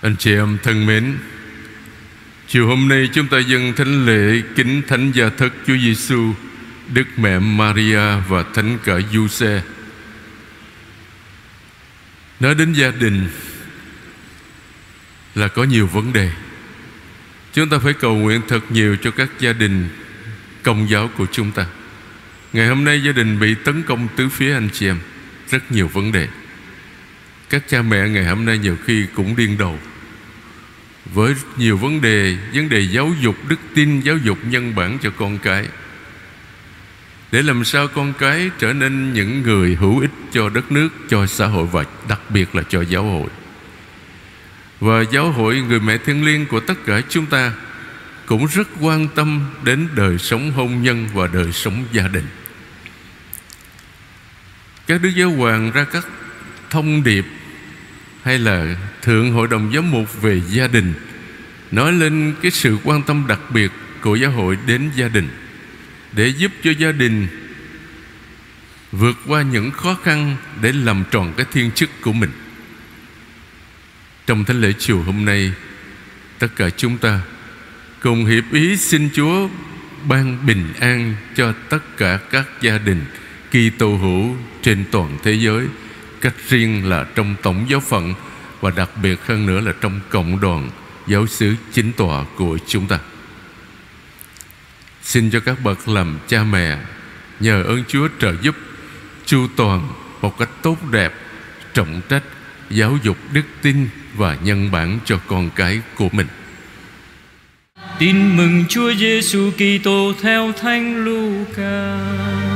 Anh chị em thân mến Chiều hôm nay chúng ta dâng thánh lễ kính thánh gia thất Chúa Giêsu, Đức mẹ Maria và thánh cả Giuse. Nói đến gia đình là có nhiều vấn đề. Chúng ta phải cầu nguyện thật nhiều cho các gia đình công giáo của chúng ta. Ngày hôm nay gia đình bị tấn công tứ phía anh chị em, rất nhiều vấn đề. Các cha mẹ ngày hôm nay nhiều khi cũng điên đầu với nhiều vấn đề vấn đề giáo dục, đức tin giáo dục nhân bản cho con cái. Để làm sao con cái trở nên những người hữu ích cho đất nước, cho xã hội và đặc biệt là cho giáo hội. Và giáo hội người mẹ thiên liêng của tất cả chúng ta cũng rất quan tâm đến đời sống hôn nhân và đời sống gia đình. Các đức giáo hoàng ra các thông điệp hay là thượng hội đồng giám mục về gia đình, nói lên cái sự quan tâm đặc biệt của giáo hội đến gia đình, để giúp cho gia đình vượt qua những khó khăn để làm tròn cái thiên chức của mình. Trong thánh lễ chiều hôm nay, tất cả chúng ta cùng hiệp ý xin Chúa ban bình an cho tất cả các gia đình Kitô hữu trên toàn thế giới, cách riêng là trong tổng giáo phận và đặc biệt hơn nữa là trong cộng đoàn giáo xứ chính tòa của chúng ta. Xin cho các bậc làm cha mẹ nhờ ơn Chúa trợ giúp chu toàn một cách tốt đẹp, trọng trách giáo dục đức tin và nhân bản cho con cái của mình. Tin mừng Chúa Giêsu Kitô theo Thánh Luca.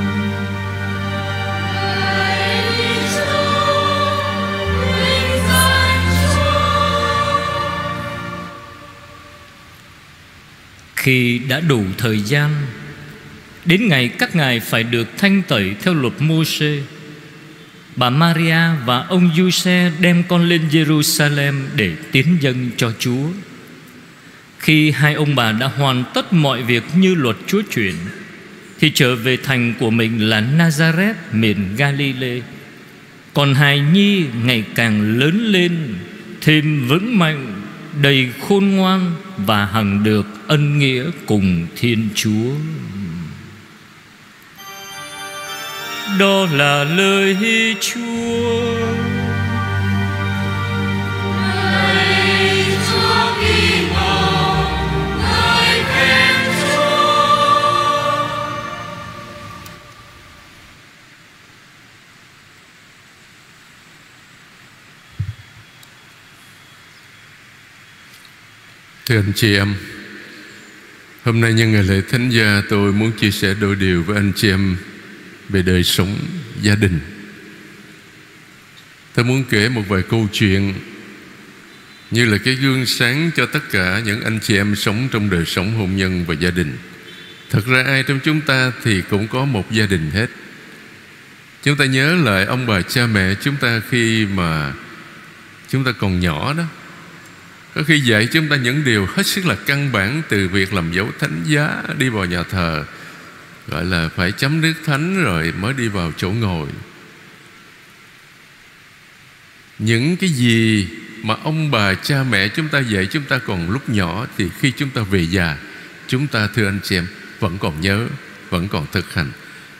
Khi đã đủ thời gian. Đến ngày các ngài phải được thanh tẩy theo luật Môsê Bà Maria và ông Giuse đem con lên Jerusalem để tiến dân cho Chúa. Khi hai ông bà đã hoàn tất mọi việc như luật Chúa chuyển, Thì trở về thành của mình là Nazareth, miền Galilee. Còn hài nhi ngày càng lớn lên, Thêm vững mạnh đầy khôn ngoan và hằng được ân nghĩa cùng Thiên Chúa. Đó là lời Chúa. Thưa anh chị em, Hôm nay nhân ngày lễ Thánh Gia, Tôi muốn chia sẻ đôi điều với anh chị em Về đời sống gia đình. Tôi muốn kể một vài câu chuyện Như là cái gương sáng cho tất cả những anh chị em sống trong đời sống hôn nhân và gia đình. Thật ra ai trong chúng ta thì cũng có một gia đình hết. Chúng ta nhớ lại ông bà cha mẹ chúng ta khi mà Chúng ta còn nhỏ đó có khi dạy chúng ta những điều hết sức là căn bản Từ việc làm dấu thánh giá Đi vào nhà thờ. Gọi là phải chấm nước thánh rồi Mới đi vào chỗ ngồi. Những cái gì mà ông bà, cha, mẹ chúng ta dạy chúng ta còn lúc nhỏ Thì khi chúng ta về già, Chúng ta, thưa anh chị em, Vẫn còn nhớ, Vẫn còn thực hành.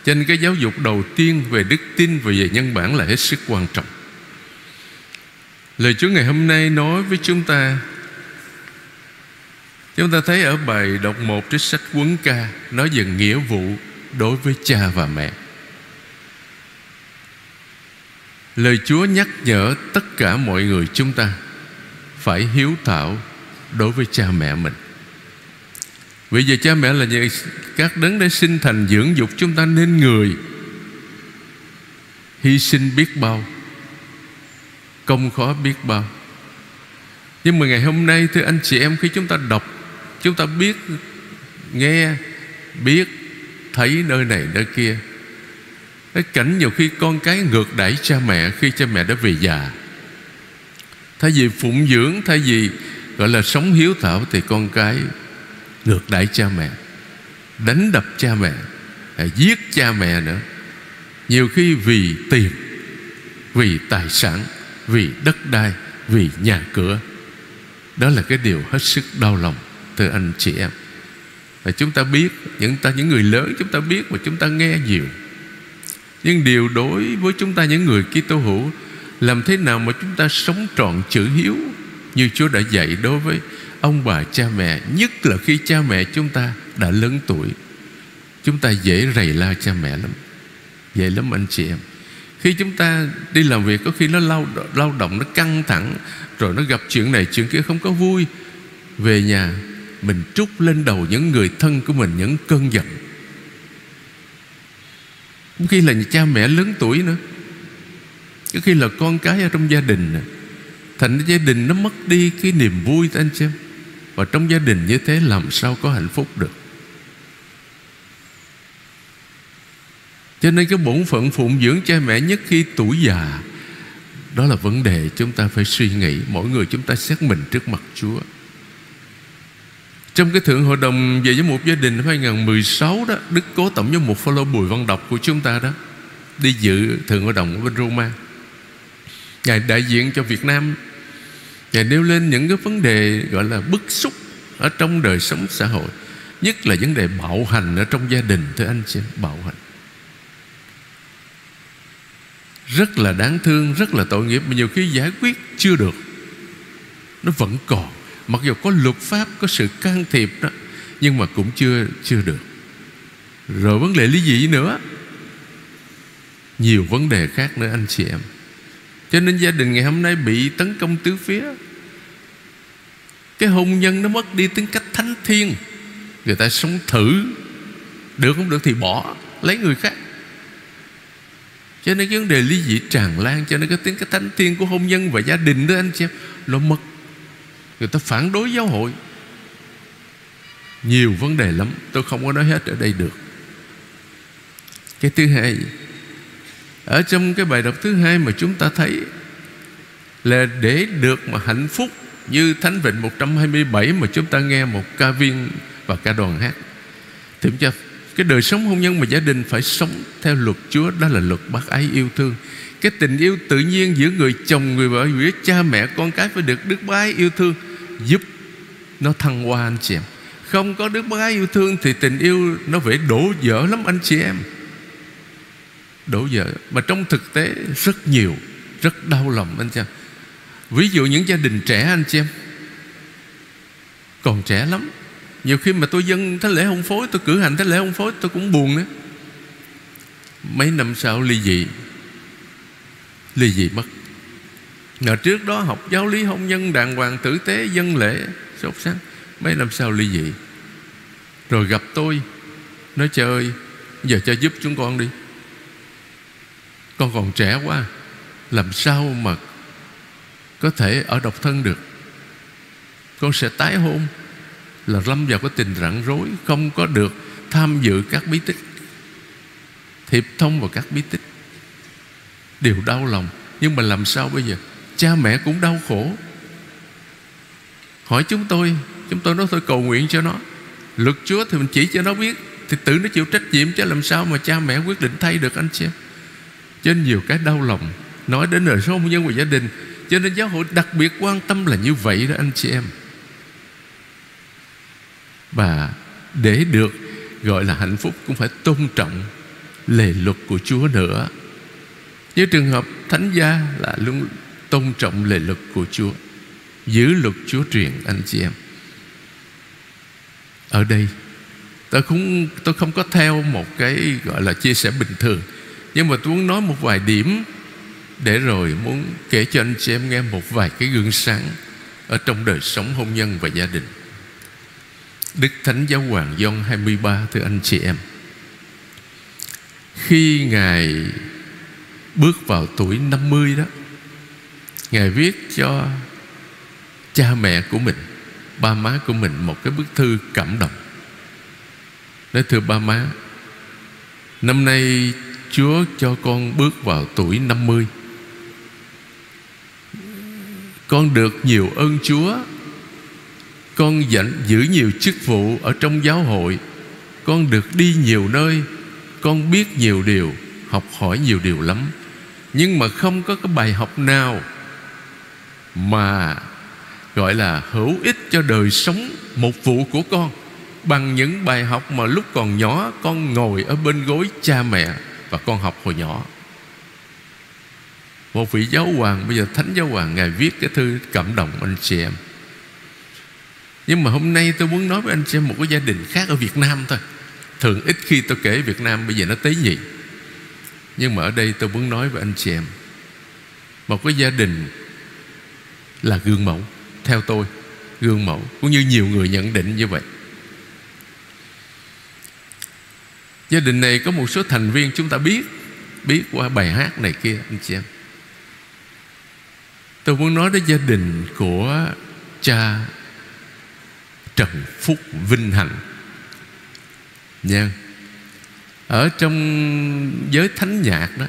Cho nên cái giáo dục đầu tiên về đức tin Và về nhân bản là hết sức quan trọng. Lời Chúa ngày hôm nay nói với chúng ta. Chúng ta thấy ở bài đọc một trích sách quấn ca Nói về nghĩa vụ đối với cha và mẹ. Lời Chúa nhắc nhở tất cả mọi người chúng ta Phải hiếu thảo đối với cha mẹ mình. Vì giờ cha mẹ là những các đấng đã sinh thành dưỡng dục chúng ta nên người Hy sinh biết bao. Công khó biết bao. Nhưng mà ngày hôm nay, Thưa anh chị em, Khi chúng ta đọc, Chúng ta biết, Nghe, Biết, Thấy nơi này, nơi kia, cái cảnh nhiều khi con cái ngược đẩy cha mẹ Khi cha mẹ đã về già. Thay vì phụng dưỡng, Thay vì, gọi là, sống hiếu thảo, Thì con cái ngược đẩy cha mẹ, Đánh đập cha mẹ à, Giết cha mẹ nữa. Nhiều khi vì tiền, Vì tài sản. Vì đất đai, Vì nhà cửa. Đó là cái điều hết sức đau lòng, Thưa anh chị em. Và chúng ta biết, những ta, những người lớn chúng ta biết Và chúng ta nghe nhiều. Nhưng điều đối với chúng ta, những người Kitô hữu, Làm thế nào mà chúng ta sống trọn chữ hiếu Như Chúa đã dạy đối với ông bà, cha mẹ, Nhất là khi cha mẹ chúng ta đã lớn tuổi? Chúng ta dễ rầy la cha mẹ lắm. Dễ lắm anh chị em. Khi chúng ta đi làm việc Có khi nó lao, lao động Nó căng thẳng Rồi nó gặp chuyện này chuyện kia không có vui. Về nhà Mình trút lên đầu những người thân của mình Những cơn giận. Có khi là cha mẹ lớn tuổi nữa. Có khi là con cái ở trong gia đình Thành gia đình nó mất đi cái niềm vui anh xem Và trong gia đình như thế làm sao có hạnh phúc được? Cho nên cái bổn phận phụng dưỡng cha mẹ nhất khi tuổi già, Đó là vấn đề chúng ta phải suy nghĩ, Mỗi người chúng ta xét mình trước mặt Chúa. Trong cái Thượng Hội đồng về với một gia đình năm 2016 đó, Đức Cố Tổng giám mục Phaolô Bùi Văn Đọc của chúng ta đó, Đi dự Thượng Hội đồng ở bên Roma. Ngài đại diện cho Việt Nam, Ngài nêu lên những cái vấn đề gọi là bức xúc Ở trong đời sống xã hội, Nhất là vấn đề bạo hành ở trong gia đình, Thưa anh chị, bạo hành. Rất là đáng thương, rất là tội nghiệp mà nhiều khi giải quyết chưa được. Nó vẫn còn, mặc dù có luật pháp, có sự can thiệp đó, nhưng mà cũng chưa chưa được. Rồi vấn đề lý dị nữa. Nhiều vấn đề khác nữa anh chị em. Cho nên gia đình ngày hôm nay bị tấn công tứ phía. Cái hôn nhân nó mất đi tính cách thánh thiên người ta sống thử, được không được thì bỏ, lấy người khác cho nên cái vấn đề ly dị tràn lan, Cho nên cái tiếng, cái thánh thiên của hôn nhân và gia đình đó, anh chị em, Nó mất Người ta phản đối giáo hội. Nhiều vấn đề lắm, Tôi không có nói hết ở đây được. Cái thứ hai, Ở trong cái bài đọc thứ hai mà chúng ta thấy Là để được mà hạnh phúc Như Thánh Vịnh 127 Mà chúng ta nghe một ca viên và ca đoàn hát. Thì chúng ta cái đời sống hôn nhân mà gia đình phải sống theo luật Chúa, đó là luật bác ái yêu thương. Cái tình yêu tự nhiên giữa người chồng, người vợ giữa cha, mẹ, con cái phải được đức bác ái yêu thương, giúp nó thăng hoa anh chị em. Không có đức bác ái yêu thương thì tình yêu nó phải đổ vỡ lắm anh chị em. Đổ vỡ mà trong thực tế rất nhiều, rất đau lòng anh chị em. Ví dụ những gia đình trẻ anh chị em, còn trẻ lắm nhiều khi mà tôi dân thánh lễ hôn phối, Tôi cử hành thánh lễ hôn phối, tôi cũng buồn nữa. Mấy năm sau ly dị Ly dị mất. Ngày trước đó học giáo lý hôn nhân, Đàng hoàng, tử tế, dân lễ, Sốt sáng Mấy năm sau ly dị. Rồi gặp tôi, Nói trời ơi, Giờ cho giúp chúng con đi. Con còn trẻ quá, Làm sao mà Có thể ở độc thân được? Con sẽ tái hôn là lâm vào cái tình rặng rối, không có được tham dự các bí tích. Thiệp thông vào các bí tích. Đều đau lòng. Nhưng mà làm sao bây giờ? Cha mẹ cũng đau khổ. Hỏi chúng tôi chúng tôi nói thôi cầu nguyện cho nó. Luật chúa thì mình chỉ cho nó biết, thì tự nó chịu trách nhiệm chứ làm sao mà cha mẹ quyết định thay được anh chị em cho nên nhiều cái đau lòng. Nói đến đời sống hôn nhân và gia đình. Cho nên giáo hội đặc biệt quan tâm là như vậy đó anh chị em và để được gọi là hạnh phúc cũng phải tôn trọng lề luật của Chúa nữa. Như trường hợp thánh gia là luôn tôn trọng lề luật của Chúa, giữ luật Chúa truyền, anh chị em. Ở đây, tôi cũng tôi không có theo một cái gọi là chia sẻ bình thường, nhưng mà tôi muốn nói một vài điểm để rồi muốn kể cho anh chị em nghe một vài cái gương sáng ở trong đời sống hôn nhân và gia đình. Đức Thánh Giáo Hoàng Gioan 23 Thưa anh chị em. Khi Ngài bước vào tuổi 50 đó, Ngài viết cho cha mẹ của mình, Ba má của mình một cái bức thư cảm động. Nói, thưa ba má, Năm nay Chúa cho con bước vào tuổi 50 Con được nhiều ơn Chúa con dẫn giữ nhiều chức vụ ở trong giáo hội. Con được đi nhiều nơi. Con biết nhiều điều, Học hỏi nhiều điều lắm. Nhưng mà không có cái bài học nào Mà gọi là hữu ích cho đời sống một vụ của con. Bằng những bài học mà lúc còn nhỏ, con ngồi ở bên gối cha mẹ và con học hồi nhỏ. Một vị giáo hoàng, bây giờ thánh giáo hoàng, ngài viết cái thư cảm động anh chị em nhưng mà hôm nay tôi muốn nói với anh chị một cái gia đình khác ở Việt Nam thôi. Thường ít khi tôi kể Việt Nam, bây giờ nó tế nhị. Nhưng mà ở đây tôi muốn nói với anh chị em Một cái gia đình là gương mẫu, Theo tôi, Gương mẫu, Cũng như nhiều người nhận định như vậy. Gia đình này có một số thành viên chúng ta biết Biết qua bài hát này kia, anh chị em Tôi muốn nói đến gia đình của cha Trần Phúc Vinh Hạnh. Nha. Ở trong giới thánh nhạc đó,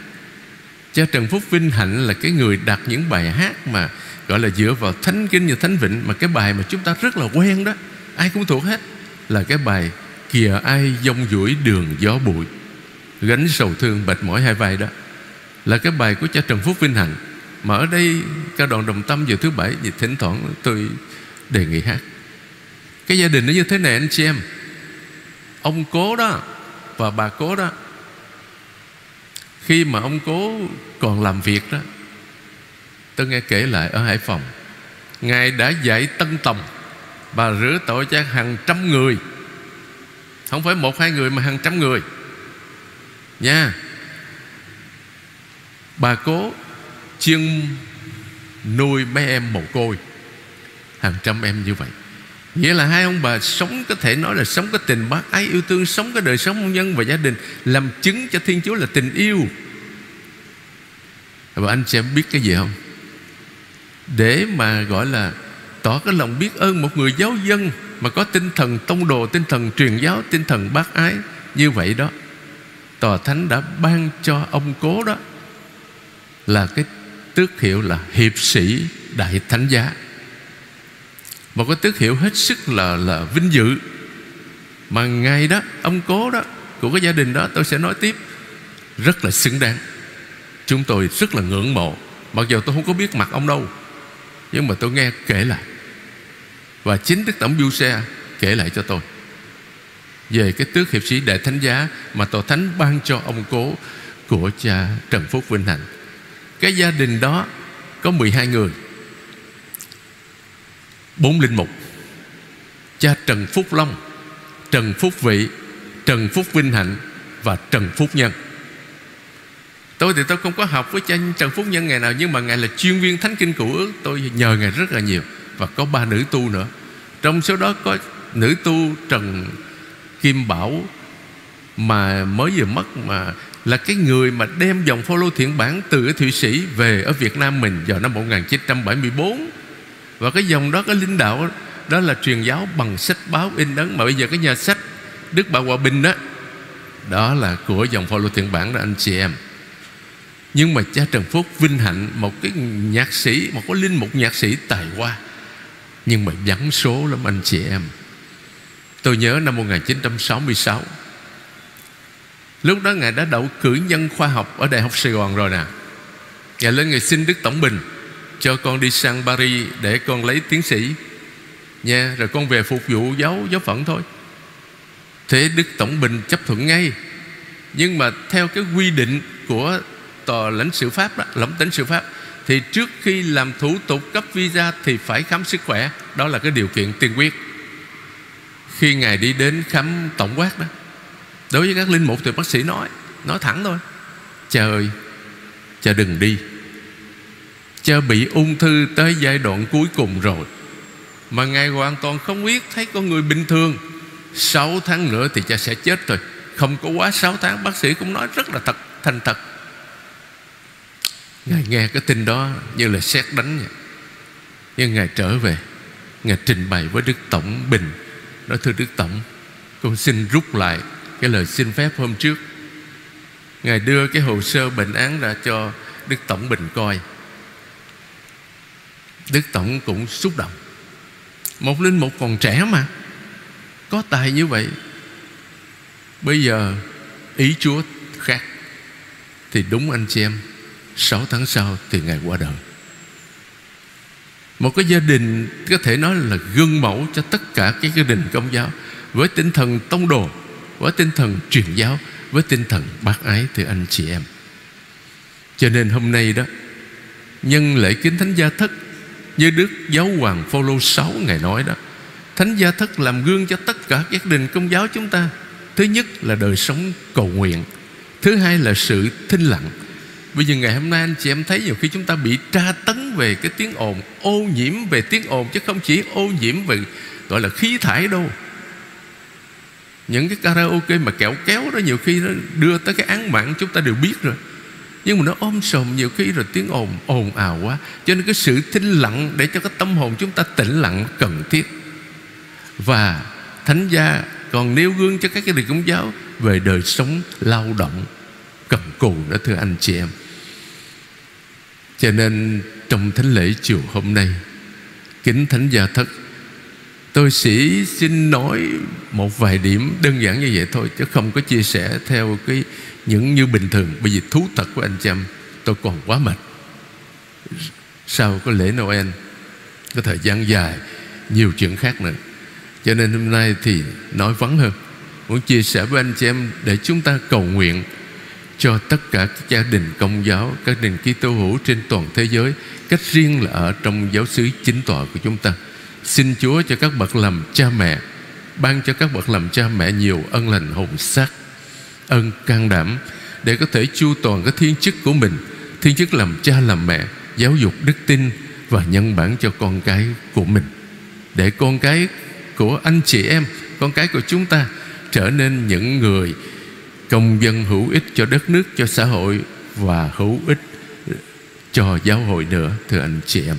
Cha Trần Phúc Vinh Hạnh là cái người đặt những bài hát mà Gọi là dựa vào thánh kinh như thánh vịnh, Mà cái bài mà chúng ta rất là quen đó, Ai cũng thuộc hết, Là cái bài Kìa ai dông duỗi đường gió bụi. Gánh sầu thương bệt mỏi hai vai đó, Là cái bài của cha Trần Phúc Vinh Hạnh. Mà ở đây ca đoàn đồng tâm giờ thứ bảy, Thì thỉnh thoảng tôi đề nghị hát. Cái gia đình nó như thế này anh chị em. Ông cố đó Và bà cố đó. Khi mà ông cố còn làm việc đó, Tôi nghe kể lại ở Hải Phòng, Ngài đã dạy tân tòng, Bà rửa tội cho hàng trăm người. Không phải một hai người mà hàng trăm người. Nha. Bà cố chuyên nuôi mấy em mồ côi. Hàng trăm em như vậy. Nghĩa là hai ông bà sống có thể nói là sống cái tình bác ái, yêu thương, Sống cái đời sống hôn nhân và gia đình, Làm chứng cho Thiên Chúa là tình yêu. Và anh sẽ biết cái gì không? Để mà gọi là Tỏ cái lòng biết ơn một người giáo dân Mà có tinh thần tông đồ, Tinh thần truyền giáo, Tinh thần bác ái, Như vậy đó, Tòa Thánh đã ban cho ông cố đó Là cái tước hiệu là Hiệp sĩ Đại Thánh Giá một cái tước hiệu hết sức là là vinh dự. Mà ngay đó, ông cố đó, của cái gia đình đó, tôi sẽ nói tiếp. Rất là xứng đáng. Chúng tôi rất là ngưỡng mộ. Mặc dù tôi không có biết mặt ông đâu, nhưng mà tôi nghe kể lại. Và chính đức tổng du xe kể lại cho tôi. Về cái tước hiệp sĩ đại thánh giá mà tòa thánh ban cho ông cố của cha Trần Phúc Vinh Hạnh. Cái gia đình đó có 12 người bốn linh mục. Cha Trần Phúc Long, Trần Phúc Vị, Trần Phúc Vinh Hạnh và Trần Phúc Nhân. Tôi thì tôi không có học với cha Trần Phúc Nhân ngày nào, Nhưng mà Ngài là chuyên viên Thánh Kinh Cựu Ước. Tôi nhờ Ngài rất là nhiều Và có ba nữ tu nữa. Trong số đó có nữ tu Trần Kim Bảo Mà mới vừa mất, Mà là cái người mà đem dòng follow thiện bản Từ ở Thụy Sĩ về ở Việt Nam mình Vào năm 1974 và cái dòng đó, cái linh đạo đó là truyền giáo bằng sách báo in ấn. Mà bây giờ cái nhà sách Đức Bà Hòa Bình đó đó là của dòng Phaolô thiện bản đó, anh chị em. Nhưng mà cha Trần Phúc vinh hạnh một cái nhạc sĩ, một cái linh mục nhạc sĩ tài hoa. Nhưng mà vắng số lắm, anh chị em. Tôi nhớ năm 1966 lúc đó ngài đã đậu cử nhân khoa học ở đại học Sài Gòn rồi nè. Ngài lên ngài xin Đức Tổng Bình cho con đi sang Paris để con lấy tiến sĩ. Nha rồi con về phục vụ giáo giáo phận thôi. Thế Đức Tổng Bình chấp thuận ngay. Nhưng mà theo cái quy định của tòa lãnh sự Pháp đó, lãnh tính sự Pháp thì trước khi làm thủ tục cấp visa thì phải khám sức khỏe. Đó là cái điều kiện tiên quyết. Khi ngài đi đến khám tổng quát đó đối với các linh mục thì bác sĩ nói nói thẳng thôi. Trời, ơi cha đừng đi. Cha bị ung thư tới giai đoạn cuối cùng rồi. Mà Ngài hoàn toàn không biết Thấy con người bình thường. Sáu tháng nữa thì cha sẽ chết rồi. Không có quá sáu tháng, Bác sĩ cũng nói rất là thật, thành thật. Ngài nghe cái tin đó Như là xét đánh vậy. Nhưng Ngài trở về, Ngài trình bày với Đức Tổng Bình. Nói, thưa Đức Tổng, Con xin rút lại cái lời xin phép hôm trước. Ngài đưa cái hồ sơ bệnh án ra cho Đức Tổng Bình coi. Đức Tổng cũng xúc động. Một linh mục còn trẻ mà. Có tài như vậy. Bây giờ ý Chúa khác. Thì đúng anh chị em, Sáu tháng sau thì Ngài qua đời. Một cái gia đình, có thể nói là gương mẫu cho tất cả các gia đình công giáo. Với tinh thần tông đồ, với tinh thần truyền giáo, với tinh thần bác ái từ anh chị em. Cho nên hôm nay đó, nhân lễ kính thánh gia thất như đức giáo hoàng phaolô 6 ngày nói đó, thánh gia thất làm gương cho tất cả các đình công giáo chúng ta. Thứ nhất là đời sống cầu nguyện, thứ hai là sự thinh lặng. Bây giờ ngày hôm nay anh chị em thấy nhiều khi chúng ta bị tra tấn về cái tiếng ồn, Ô nhiễm về tiếng ồn, chứ không chỉ ô nhiễm về, gọi là khí thải đâu. Những cái karaoke mà kẹo kéo đó nhiều khi nó đưa tới cái án mạng chúng ta đều biết rồi nhưng mà nó ôm sòm nhiều khi rồi tiếng ồn ồn ào quá. Cho nên cái sự thinh lặng để cho cái tâm hồn chúng ta tĩnh lặng, cần thiết. Và thánh gia còn nêu gương cho các cái người công giáo về đời sống lao động, cần cù đó, thưa anh chị em. Cho nên trong thánh lễ chiều hôm nay, kính thánh gia thất tôi chỉ xin nói một vài điểm đơn giản như vậy thôi, chứ không có chia sẻ theo cái những như bình thường. Bởi vì thú thật của anh chị em tôi còn quá mệt. Sau có lễ Noel, có thời gian dài, nhiều chuyện khác nữa. Cho nên hôm nay thì nói vắng hơn. Muốn chia sẻ với anh chị em để chúng ta cầu nguyện cho tất cả các gia đình công giáo, các đình Kitô hữu trên toàn thế giới, cách riêng là ở trong giáo xứ chính tòa của chúng ta xin Chúa cho các bậc làm cha mẹ, ban cho các bậc làm cha mẹ nhiều ân lành hồn sắc ân can đảm, để có thể chu toàn cái thiên chức của mình, thiên chức làm cha làm mẹ, giáo dục đức tin và nhân bản cho con cái của mình. Để con cái của anh chị em, con cái của chúng ta trở nên những người công dân hữu ích cho đất nước, cho xã hội và hữu ích cho giáo hội nữa, thưa anh chị em.